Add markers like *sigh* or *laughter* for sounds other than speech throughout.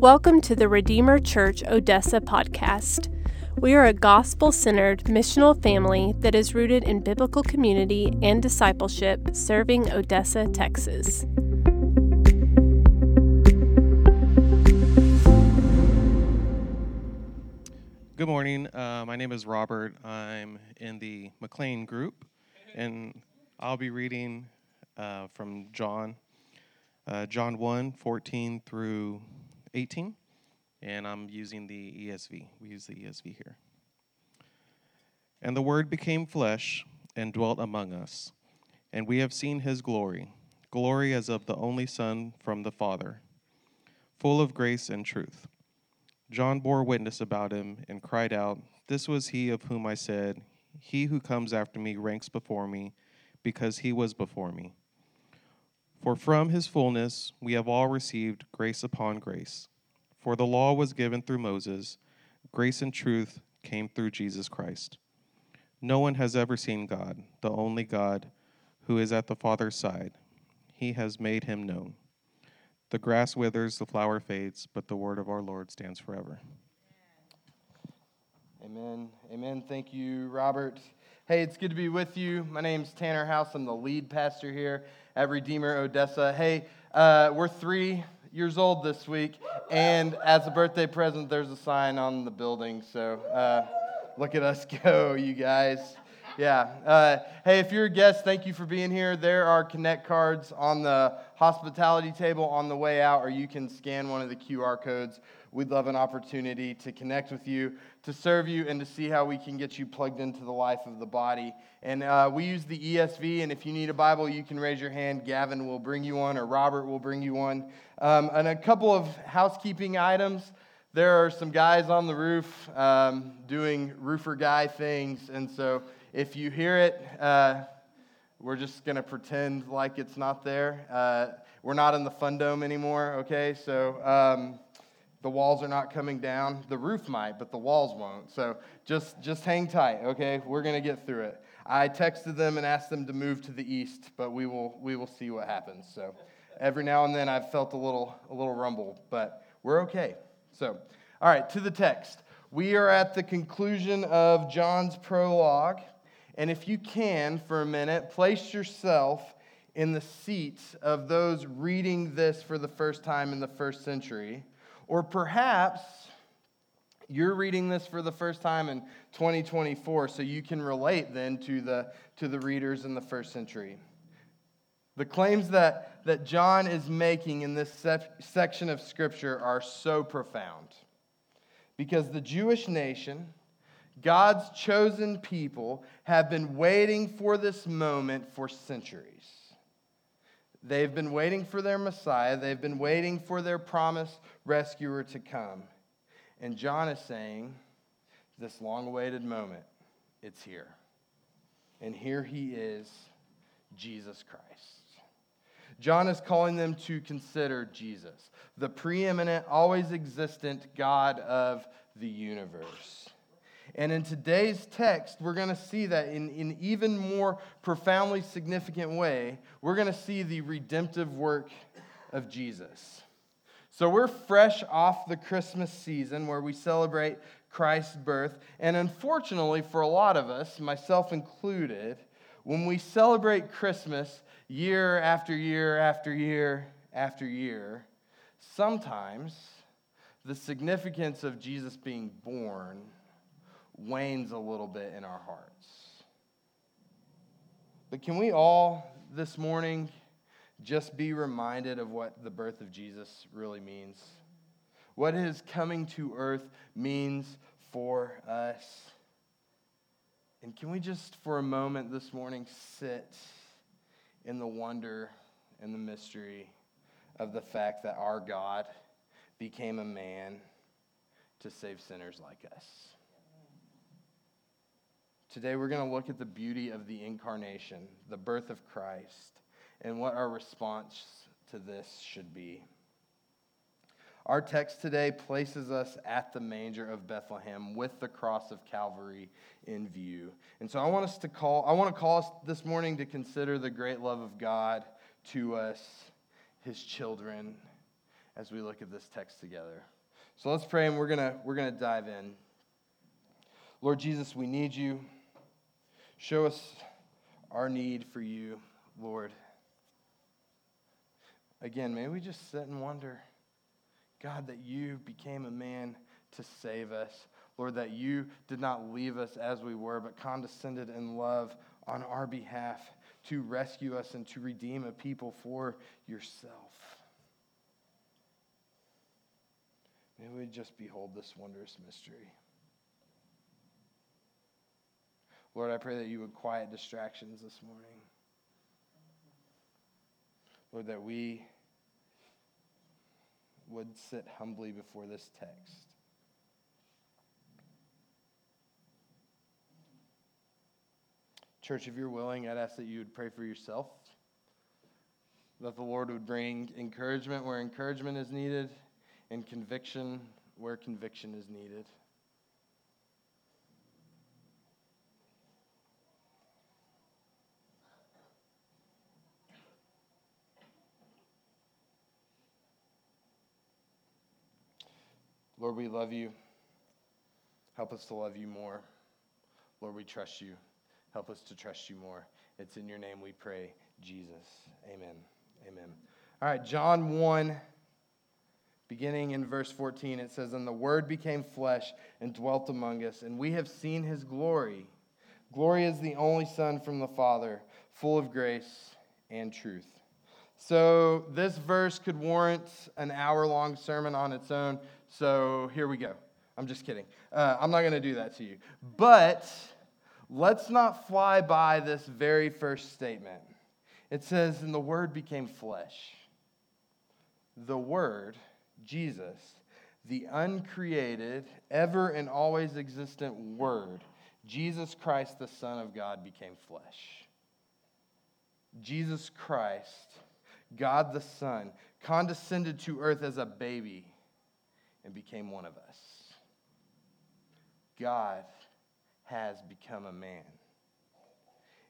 Welcome to the Redeemer Church Odessa podcast. We are a gospel centered missional family that is rooted in biblical community and discipleship serving Odessa, Texas. Good morning. Uh, my name is Robert. I'm in the McLean group, and I'll be reading uh, from John, uh, John 1 14 through 18, and I'm using the ESV. We use the ESV here. And the Word became flesh and dwelt among us, and we have seen his glory, glory as of the only Son from the Father, full of grace and truth. John bore witness about him and cried out, This was he of whom I said, He who comes after me ranks before me, because he was before me. For from his fullness we have all received grace upon grace. For the law was given through Moses, grace and truth came through Jesus Christ. No one has ever seen God, the only God who is at the Father's side. He has made him known. The grass withers, the flower fades, but the word of our Lord stands forever. Amen. Amen. Thank you, Robert. Hey, it's good to be with you. My name's Tanner House. I'm the lead pastor here at Redeemer Odessa. Hey, uh, we're three years old this week, and as a birthday present, there's a sign on the building. So uh, look at us *laughs* go, you guys. Yeah. Uh, hey, if you're a guest, thank you for being here. There are Connect cards on the hospitality table on the way out, or you can scan one of the QR codes. We'd love an opportunity to connect with you, to serve you, and to see how we can get you plugged into the life of the body. And uh, we use the ESV, and if you need a Bible, you can raise your hand. Gavin will bring you one, or Robert will bring you one. Um, and a couple of housekeeping items. There are some guys on the roof um, doing roofer guy things, and so if you hear it, uh, we're just going to pretend like it's not there. Uh, we're not in the fun dome anymore, okay? So um, the walls are not coming down. The roof might, but the walls won't. So just, just hang tight, okay? We're going to get through it. I texted them and asked them to move to the east, but we will, we will see what happens. So every now and then I've felt a little, a little rumble, but we're okay. So, all right, to the text. We are at the conclusion of John's prologue. And if you can, for a minute, place yourself in the seats of those reading this for the first time in the first century. Or perhaps you're reading this for the first time in 2024, so you can relate then to the, to the readers in the first century. The claims that, that John is making in this section of Scripture are so profound because the Jewish nation God's chosen people have been waiting for this moment for centuries. They've been waiting for their Messiah, they've been waiting for their promised rescuer to come. And John is saying, This long awaited moment, it's here. And here he is, Jesus Christ. John is calling them to consider Jesus, the preeminent, always existent God of the universe. And in today's text, we're going to see that in an even more profoundly significant way, we're going to see the redemptive work of Jesus. So we're fresh off the Christmas season where we celebrate Christ's birth. And unfortunately, for a lot of us, myself included, when we celebrate Christmas year after year after year after year, sometimes the significance of Jesus being born wanes a little bit in our hearts. But can we all this morning just be reminded of what the birth of Jesus really means? What his coming to earth means for us? And can we just, for a moment this morning, sit in the wonder and the mystery of the fact that our God became a man to save sinners like us? Today, we're going to look at the beauty of the incarnation, the birth of Christ, and what our response to this should be. Our text today places us at the manger of Bethlehem with the cross of Calvary in view. And so I want us to call I want to call us this morning to consider the great love of God to us, his children, as we look at this text together. So let's pray and we're going to we're going to dive in. Lord Jesus, we need you. Show us our need for you, Lord. Again, may we just sit and wonder, God, that you became a man to save us. Lord, that you did not leave us as we were, but condescended in love on our behalf to rescue us and to redeem a people for yourself. May we just behold this wondrous mystery. Lord, I pray that you would quiet distractions this morning. Lord, that we would sit humbly before this text. Church, if you're willing, I'd ask that you would pray for yourself, that the Lord would bring encouragement where encouragement is needed, and conviction where conviction is needed. Lord, we love you. Help us to love you more. Lord, we trust you. Help us to trust you more. It's in your name we pray, Jesus. Amen. Amen. All right, John 1, beginning in verse 14, it says, And the Word became flesh and dwelt among us, and we have seen his glory. Glory is the only Son from the Father, full of grace and truth. So, this verse could warrant an hour long sermon on its own. So, here we go. I'm just kidding. Uh, I'm not going to do that to you. But let's not fly by this very first statement. It says, And the Word became flesh. The Word, Jesus, the uncreated, ever and always existent Word, Jesus Christ, the Son of God, became flesh. Jesus Christ God the Son, condescended to earth as a baby and became one of us. God has become a man.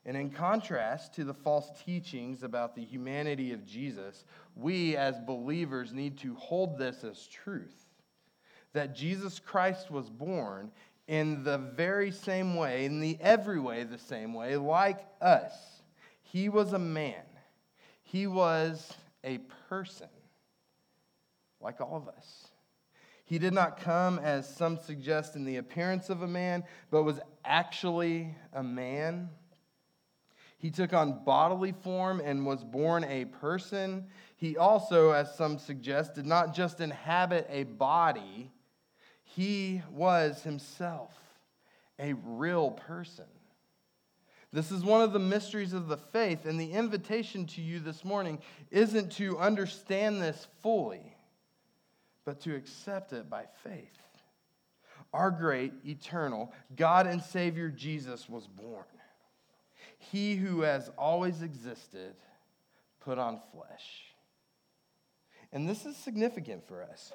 And in contrast to the false teachings about the humanity of Jesus, we as believers need to hold this as truth that Jesus Christ was born in the very same way, in the every way the same way, like us. He was a man. He was a person, like all of us. He did not come, as some suggest, in the appearance of a man, but was actually a man. He took on bodily form and was born a person. He also, as some suggest, did not just inhabit a body, he was himself a real person. This is one of the mysteries of the faith, and the invitation to you this morning isn't to understand this fully, but to accept it by faith. Our great, eternal God and Savior Jesus was born. He who has always existed put on flesh. And this is significant for us.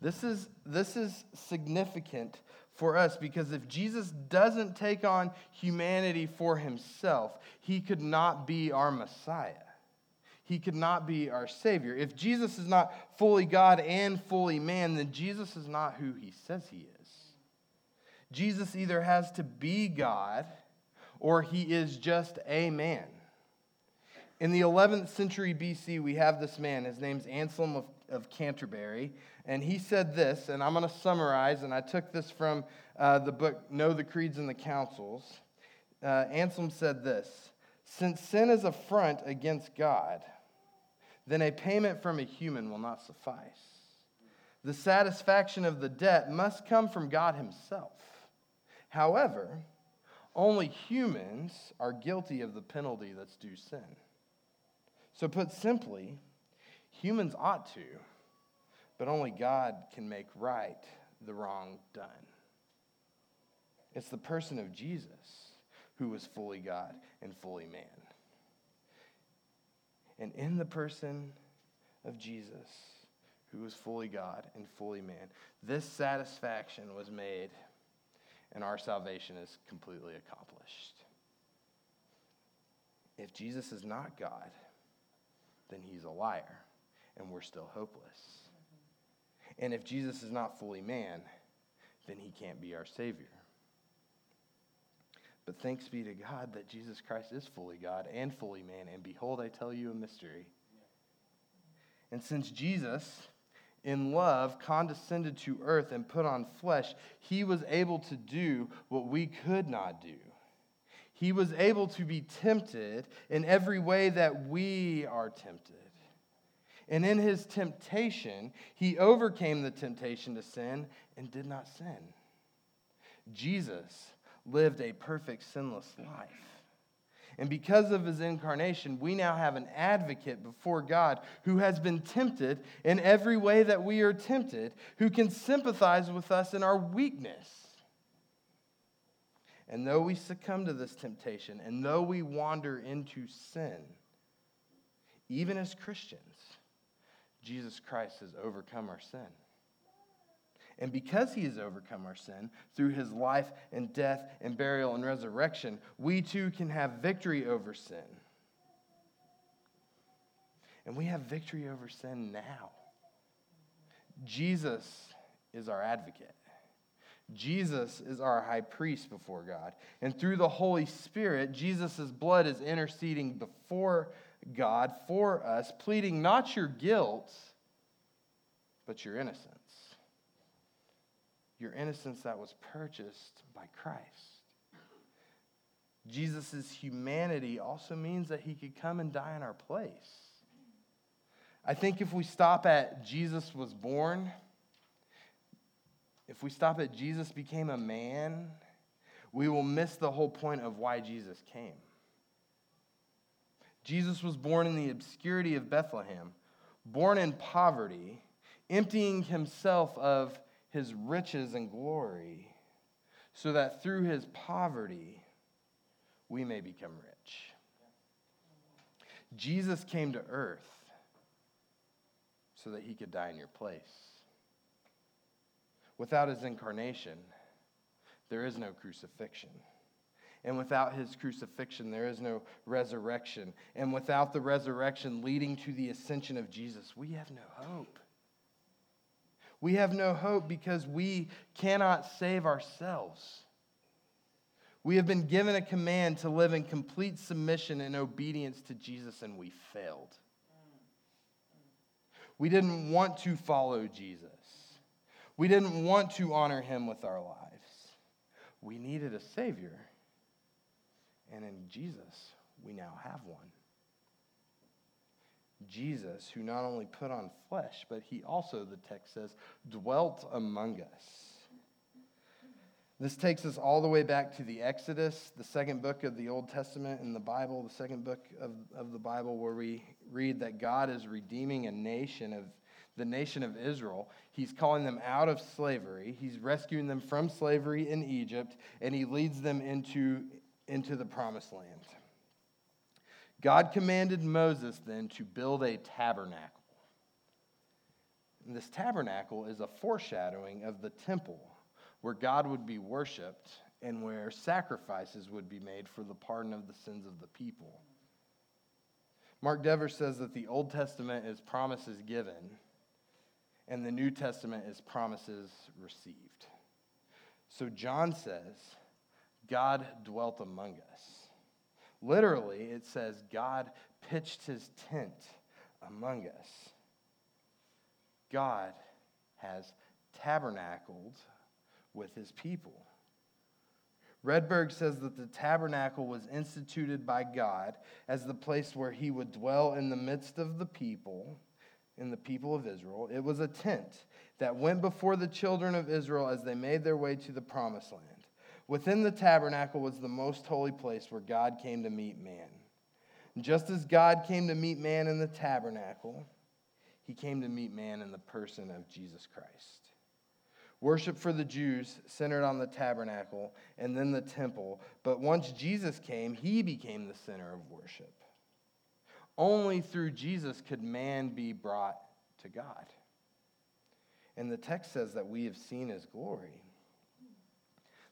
This is, this is significant for us because if Jesus doesn't take on humanity for himself, he could not be our Messiah. He could not be our Savior. If Jesus is not fully God and fully man, then Jesus is not who he says he is. Jesus either has to be God or he is just a man. In the 11th century BC, we have this man. His name's Anselm of, of Canterbury. And he said this, and I'm going to summarize, and I took this from uh, the book Know the Creeds and the Councils. Uh, Anselm said this Since sin is a front against God, then a payment from a human will not suffice. The satisfaction of the debt must come from God Himself. However, only humans are guilty of the penalty that's due sin. So, put simply, humans ought to but only God can make right the wrong done. It's the person of Jesus who was fully God and fully man. And in the person of Jesus, who was fully God and fully man, this satisfaction was made, and our salvation is completely accomplished. If Jesus is not God, then he's a liar and we're still hopeless. And if Jesus is not fully man, then he can't be our Savior. But thanks be to God that Jesus Christ is fully God and fully man. And behold, I tell you a mystery. And since Jesus, in love, condescended to earth and put on flesh, he was able to do what we could not do. He was able to be tempted in every way that we are tempted. And in his temptation, he overcame the temptation to sin and did not sin. Jesus lived a perfect, sinless life. And because of his incarnation, we now have an advocate before God who has been tempted in every way that we are tempted, who can sympathize with us in our weakness. And though we succumb to this temptation, and though we wander into sin, even as Christians, Jesus Christ has overcome our sin. And because he has overcome our sin through his life and death and burial and resurrection, we too can have victory over sin. And we have victory over sin now. Jesus is our advocate. Jesus is our high priest before God. And through the Holy Spirit, Jesus' blood is interceding before God for us, pleading not your guilt, but your innocence. Your innocence that was purchased by Christ. Jesus' humanity also means that he could come and die in our place. I think if we stop at Jesus was born, if we stop at Jesus became a man, we will miss the whole point of why Jesus came. Jesus was born in the obscurity of Bethlehem, born in poverty, emptying himself of his riches and glory, so that through his poverty we may become rich. Jesus came to earth so that he could die in your place. Without his incarnation, there is no crucifixion. And without his crucifixion, there is no resurrection. And without the resurrection leading to the ascension of Jesus, we have no hope. We have no hope because we cannot save ourselves. We have been given a command to live in complete submission and obedience to Jesus, and we failed. We didn't want to follow Jesus. We didn't want to honor him with our lives. We needed a Savior. And in Jesus, we now have one. Jesus, who not only put on flesh, but he also, the text says, dwelt among us. This takes us all the way back to the Exodus, the second book of the Old Testament in the Bible, the second book of, of the Bible, where we read that God is redeeming a nation of the nation of Israel. He's calling them out of slavery. He's rescuing them from slavery in Egypt, and he leads them into, into the promised land. God commanded Moses then to build a tabernacle. And this tabernacle is a foreshadowing of the temple where God would be worshiped and where sacrifices would be made for the pardon of the sins of the people. Mark Dever says that the Old Testament is promises given and the New Testament is promises received. So John says, God dwelt among us. Literally, it says, God pitched his tent among us. God has tabernacled with his people. Redberg says that the tabernacle was instituted by God as the place where he would dwell in the midst of the people in the people of Israel. It was a tent that went before the children of Israel as they made their way to the promised land. Within the tabernacle was the most holy place where God came to meet man. just as God came to meet man in the tabernacle, he came to meet man in the person of Jesus Christ. Worship for the Jews centered on the tabernacle and then the temple, but once Jesus came, he became the center of worship. Only through Jesus could man be brought to God. And the text says that we have seen his glory.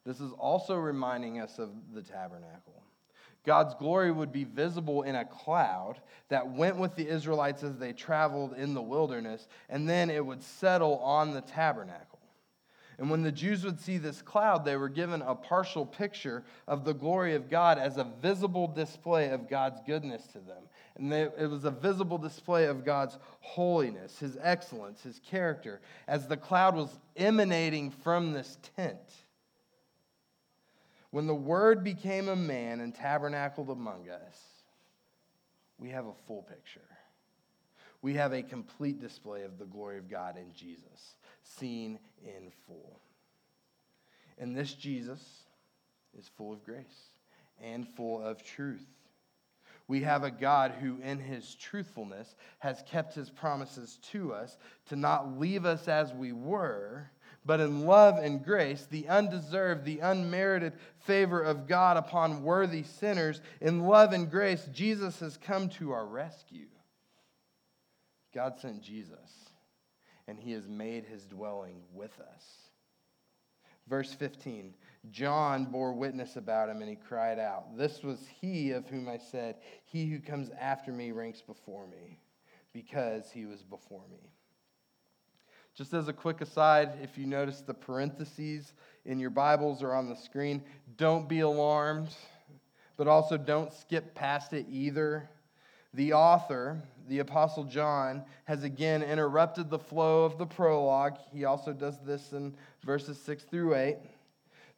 This is also reminding us of the tabernacle. God's glory would be visible in a cloud that went with the Israelites as they traveled in the wilderness, and then it would settle on the tabernacle. And when the Jews would see this cloud, they were given a partial picture of the glory of God as a visible display of God's goodness to them. And they, it was a visible display of God's holiness, his excellence, his character, as the cloud was emanating from this tent. When the Word became a man and tabernacled among us, we have a full picture. We have a complete display of the glory of God in Jesus, seen in full. And this Jesus is full of grace and full of truth. We have a God who, in his truthfulness, has kept his promises to us to not leave us as we were, but in love and grace, the undeserved, the unmerited favor of God upon worthy sinners, in love and grace, Jesus has come to our rescue. God sent Jesus, and he has made his dwelling with us. Verse 15 John bore witness about him, and he cried out, This was he of whom I said, He who comes after me ranks before me, because he was before me. Just as a quick aside, if you notice the parentheses in your Bibles or on the screen, don't be alarmed, but also don't skip past it either. The author, the Apostle John, has again interrupted the flow of the prologue. He also does this in verses 6 through 8.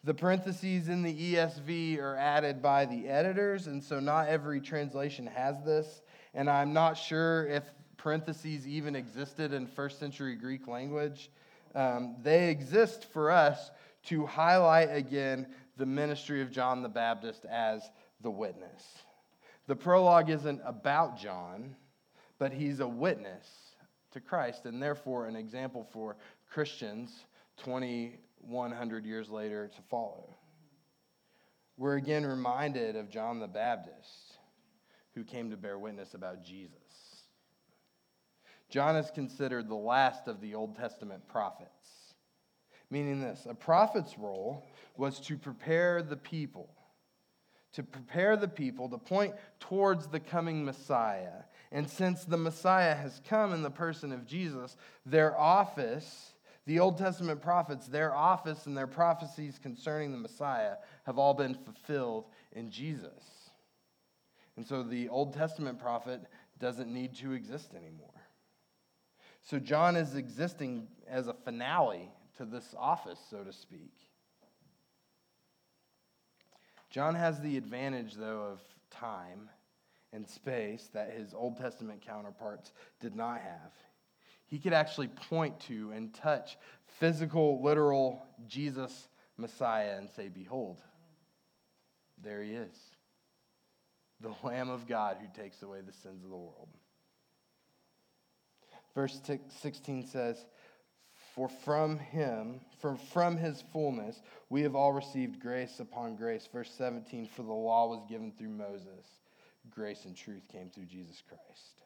The parentheses in the ESV are added by the editors, and so not every translation has this. And I'm not sure if parentheses even existed in first century Greek language. Um, they exist for us to highlight again the ministry of John the Baptist as the witness. The prologue isn't about John, but he's a witness to Christ and therefore an example for Christians 2,100 years later to follow. We're again reminded of John the Baptist, who came to bear witness about Jesus. John is considered the last of the Old Testament prophets, meaning this a prophet's role was to prepare the people, to prepare the people to point towards the coming Messiah. And since the Messiah has come in the person of Jesus, their office, the Old Testament prophets, their office and their prophecies concerning the Messiah have all been fulfilled in Jesus. And so the Old Testament prophet doesn't need to exist anymore. So John is existing as a finale to this office, so to speak. John has the advantage, though, of time and space that his Old Testament counterparts did not have. He could actually point to and touch physical, literal Jesus, Messiah, and say, Behold, there he is, the Lamb of God who takes away the sins of the world. Verse 16 says, For from him, from, from his fullness, we have all received grace upon grace. Verse 17, For the law was given through Moses, grace and truth came through Jesus Christ.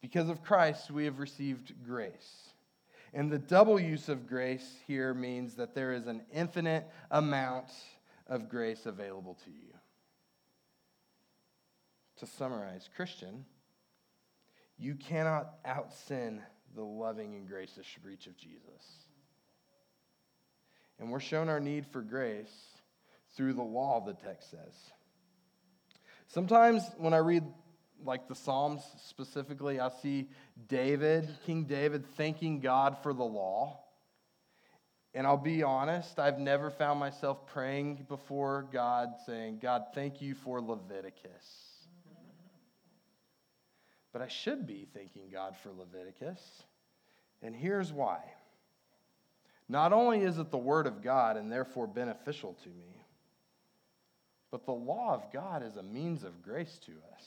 Because of Christ, we have received grace. And the double use of grace here means that there is an infinite amount of grace available to you. To summarize, Christian, you cannot out sin the loving and gracious reach of Jesus. And we're shown our need for grace through the law, the text says. Sometimes when I read like the Psalms specifically, I see David, King David, thanking God for the law. And I'll be honest, I've never found myself praying before God saying, God, thank you for Leviticus. But I should be thanking God for Leviticus. And here's why. Not only is it the Word of God and therefore beneficial to me, but the law of God is a means of grace to us.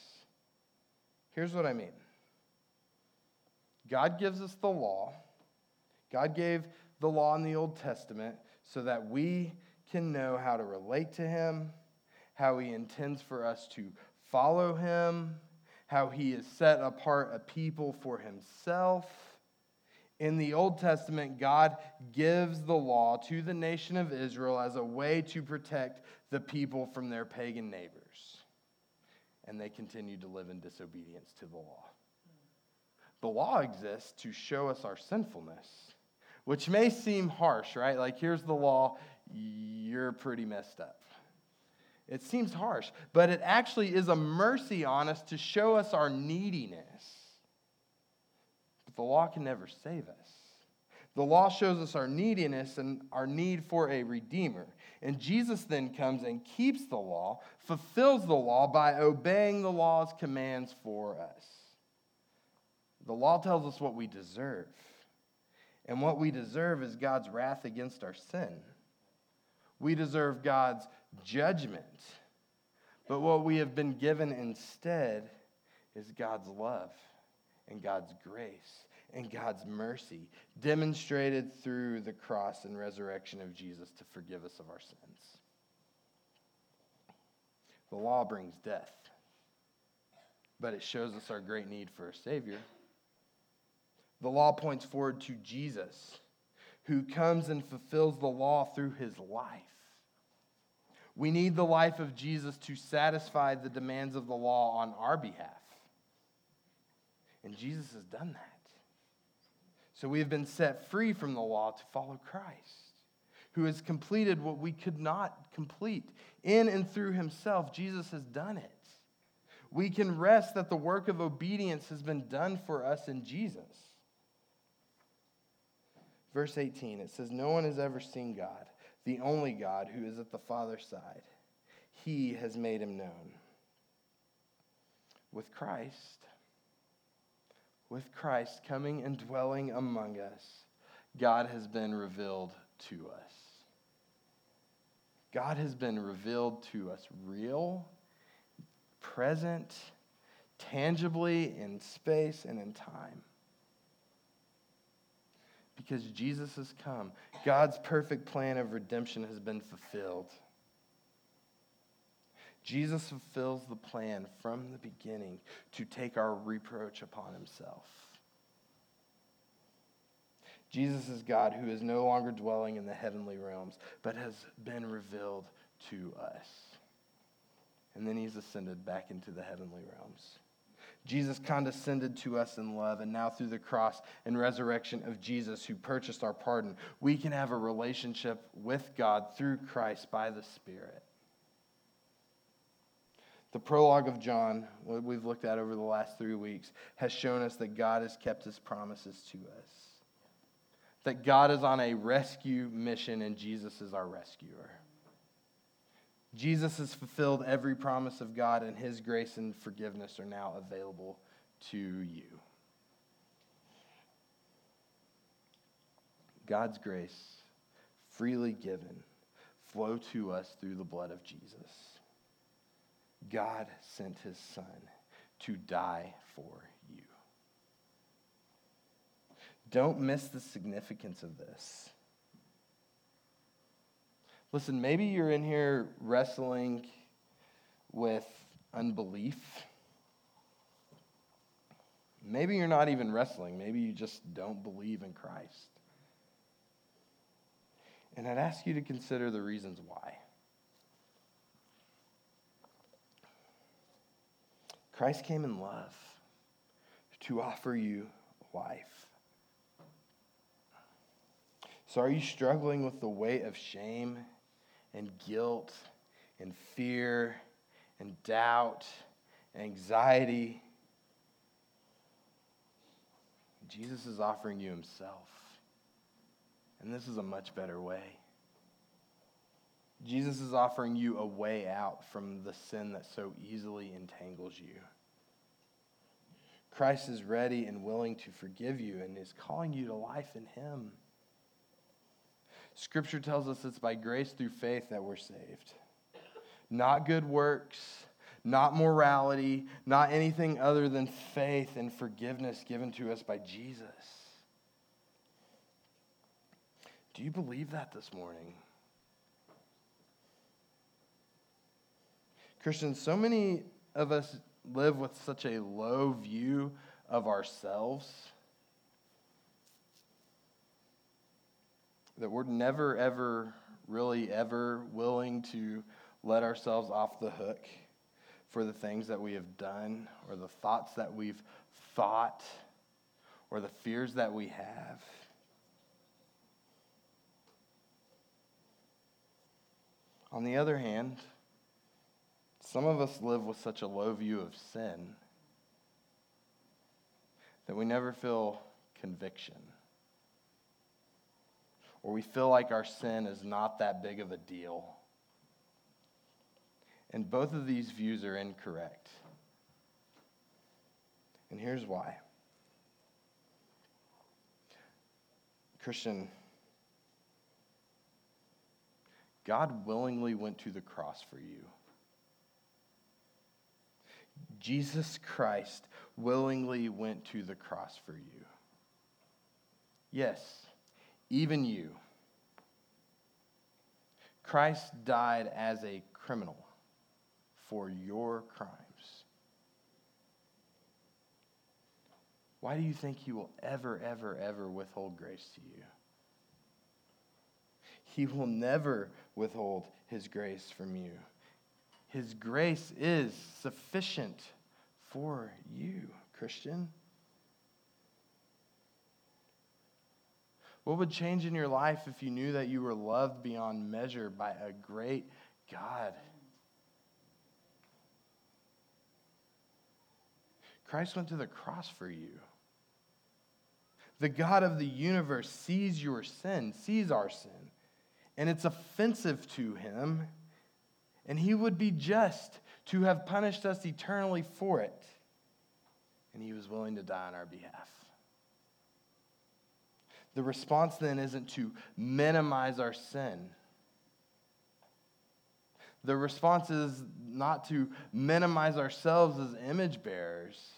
Here's what I mean God gives us the law, God gave the law in the Old Testament so that we can know how to relate to Him, how He intends for us to follow Him how he has set apart a people for himself. In the Old Testament, God gives the law to the nation of Israel as a way to protect the people from their pagan neighbors. and they continued to live in disobedience to the law. The law exists to show us our sinfulness, which may seem harsh, right? Like, here's the law, you're pretty messed up. It seems harsh, but it actually is a mercy on us to show us our neediness. But the law can never save us. The law shows us our neediness and our need for a redeemer. And Jesus then comes and keeps the law, fulfills the law by obeying the law's commands for us. The law tells us what we deserve. And what we deserve is God's wrath against our sin. We deserve God's judgment. But what we have been given instead is God's love and God's grace and God's mercy, demonstrated through the cross and resurrection of Jesus to forgive us of our sins. The law brings death, but it shows us our great need for a Savior. The law points forward to Jesus, who comes and fulfills the law through his life. We need the life of Jesus to satisfy the demands of the law on our behalf. And Jesus has done that. So we have been set free from the law to follow Christ, who has completed what we could not complete. In and through himself, Jesus has done it. We can rest that the work of obedience has been done for us in Jesus. Verse 18, it says, No one has ever seen God, the only God who is at the Father's side. He has made him known. With Christ, with Christ coming and dwelling among us, God has been revealed to us. God has been revealed to us real, present, tangibly in space and in time. Because Jesus has come, God's perfect plan of redemption has been fulfilled. Jesus fulfills the plan from the beginning to take our reproach upon himself. Jesus is God who is no longer dwelling in the heavenly realms, but has been revealed to us. And then he's ascended back into the heavenly realms. Jesus condescended to us in love, and now through the cross and resurrection of Jesus, who purchased our pardon, we can have a relationship with God through Christ by the Spirit. The prologue of John, what we've looked at over the last three weeks, has shown us that God has kept his promises to us. That God is on a rescue mission and Jesus is our rescuer. Jesus has fulfilled every promise of God, and his grace and forgiveness are now available to you. God's grace, freely given, flow to us through the blood of Jesus. God sent his son to die for you. Don't miss the significance of this. Listen, maybe you're in here wrestling with unbelief. Maybe you're not even wrestling. Maybe you just don't believe in Christ. And I'd ask you to consider the reasons why. Christ came in love to offer you life. So, are you struggling with the weight of shame and guilt and fear and doubt and anxiety? Jesus is offering you himself. And this is a much better way. Jesus is offering you a way out from the sin that so easily entangles you. Christ is ready and willing to forgive you and is calling you to life in Him. Scripture tells us it's by grace through faith that we're saved. Not good works, not morality, not anything other than faith and forgiveness given to us by Jesus. Do you believe that this morning? Christians, so many of us live with such a low view of ourselves that we're never, ever, really ever willing to let ourselves off the hook for the things that we have done or the thoughts that we've thought or the fears that we have. On the other hand, some of us live with such a low view of sin that we never feel conviction. Or we feel like our sin is not that big of a deal. And both of these views are incorrect. And here's why. Christian, God willingly went to the cross for you. Jesus Christ willingly went to the cross for you. Yes, even you. Christ died as a criminal for your crimes. Why do you think he will ever, ever, ever withhold grace to you? He will never withhold his grace from you. His grace is sufficient for you, Christian. What would change in your life if you knew that you were loved beyond measure by a great God? Christ went to the cross for you. The God of the universe sees your sin, sees our sin, and it's offensive to him, and he would be just to have punished us eternally for it. And he was willing to die on our behalf. The response then isn't to minimize our sin. The response is not to minimize ourselves as image bearers.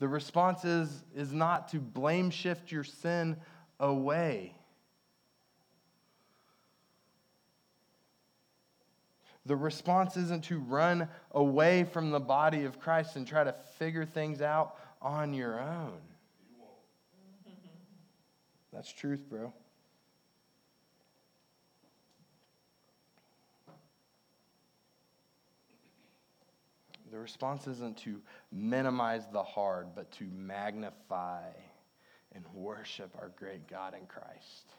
The response is, is not to blame shift your sin away. The response isn't to run away from the body of Christ and try to figure things out on your own. That's truth, bro. The response isn't to minimize the hard, but to magnify and worship our great God in Christ.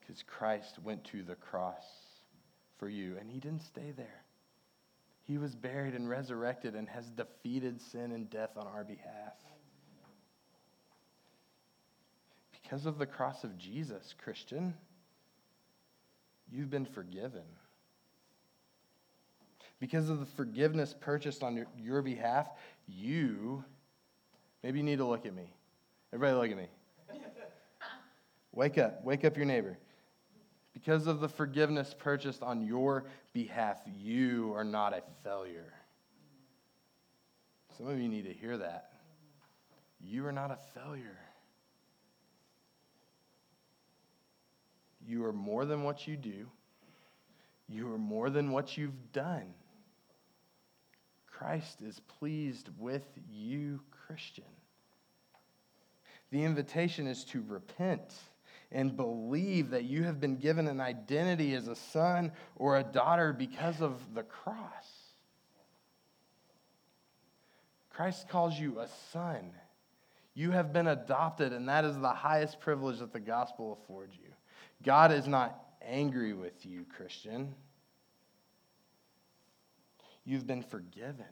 Because Christ went to the cross for you, and he didn't stay there. He was buried and resurrected and has defeated sin and death on our behalf. Because of the cross of Jesus, Christian, you've been forgiven because of the forgiveness purchased on your, behalf, you, maybe you need to look at me. Everybody, look at me. wake up. Wake up your neighbor. Because of the forgiveness purchased on your behalf, you are not a failure. Some of you need to hear that. You are not a failure. You are more than what you do. You are more than what you've done. Christ is pleased with you, Christian. The invitation is to repent and believe that you have been given an identity as a son or a daughter because of the cross. Christ calls you a son. You have been adopted, and that is the highest privilege that the gospel affords you. God is not angry with you, Christian. You've been forgiven.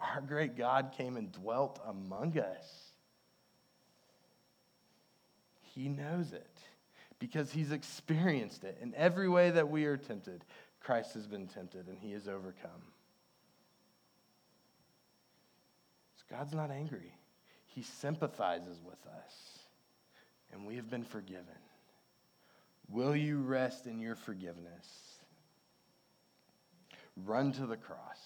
Our great God came and dwelt among us. He knows it because he's experienced it. In every way that we are tempted, Christ has been tempted and he has overcome. So God's not angry, he sympathizes with us, and we have been forgiven. Will you rest in your forgiveness? Run to the cross.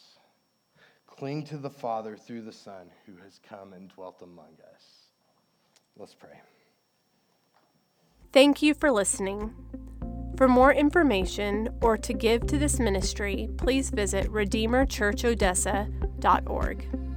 Cling to the Father through the Son who has come and dwelt among us. Let's pray. Thank you for listening. For more information or to give to this ministry, please visit RedeemerChurchOdessa.org.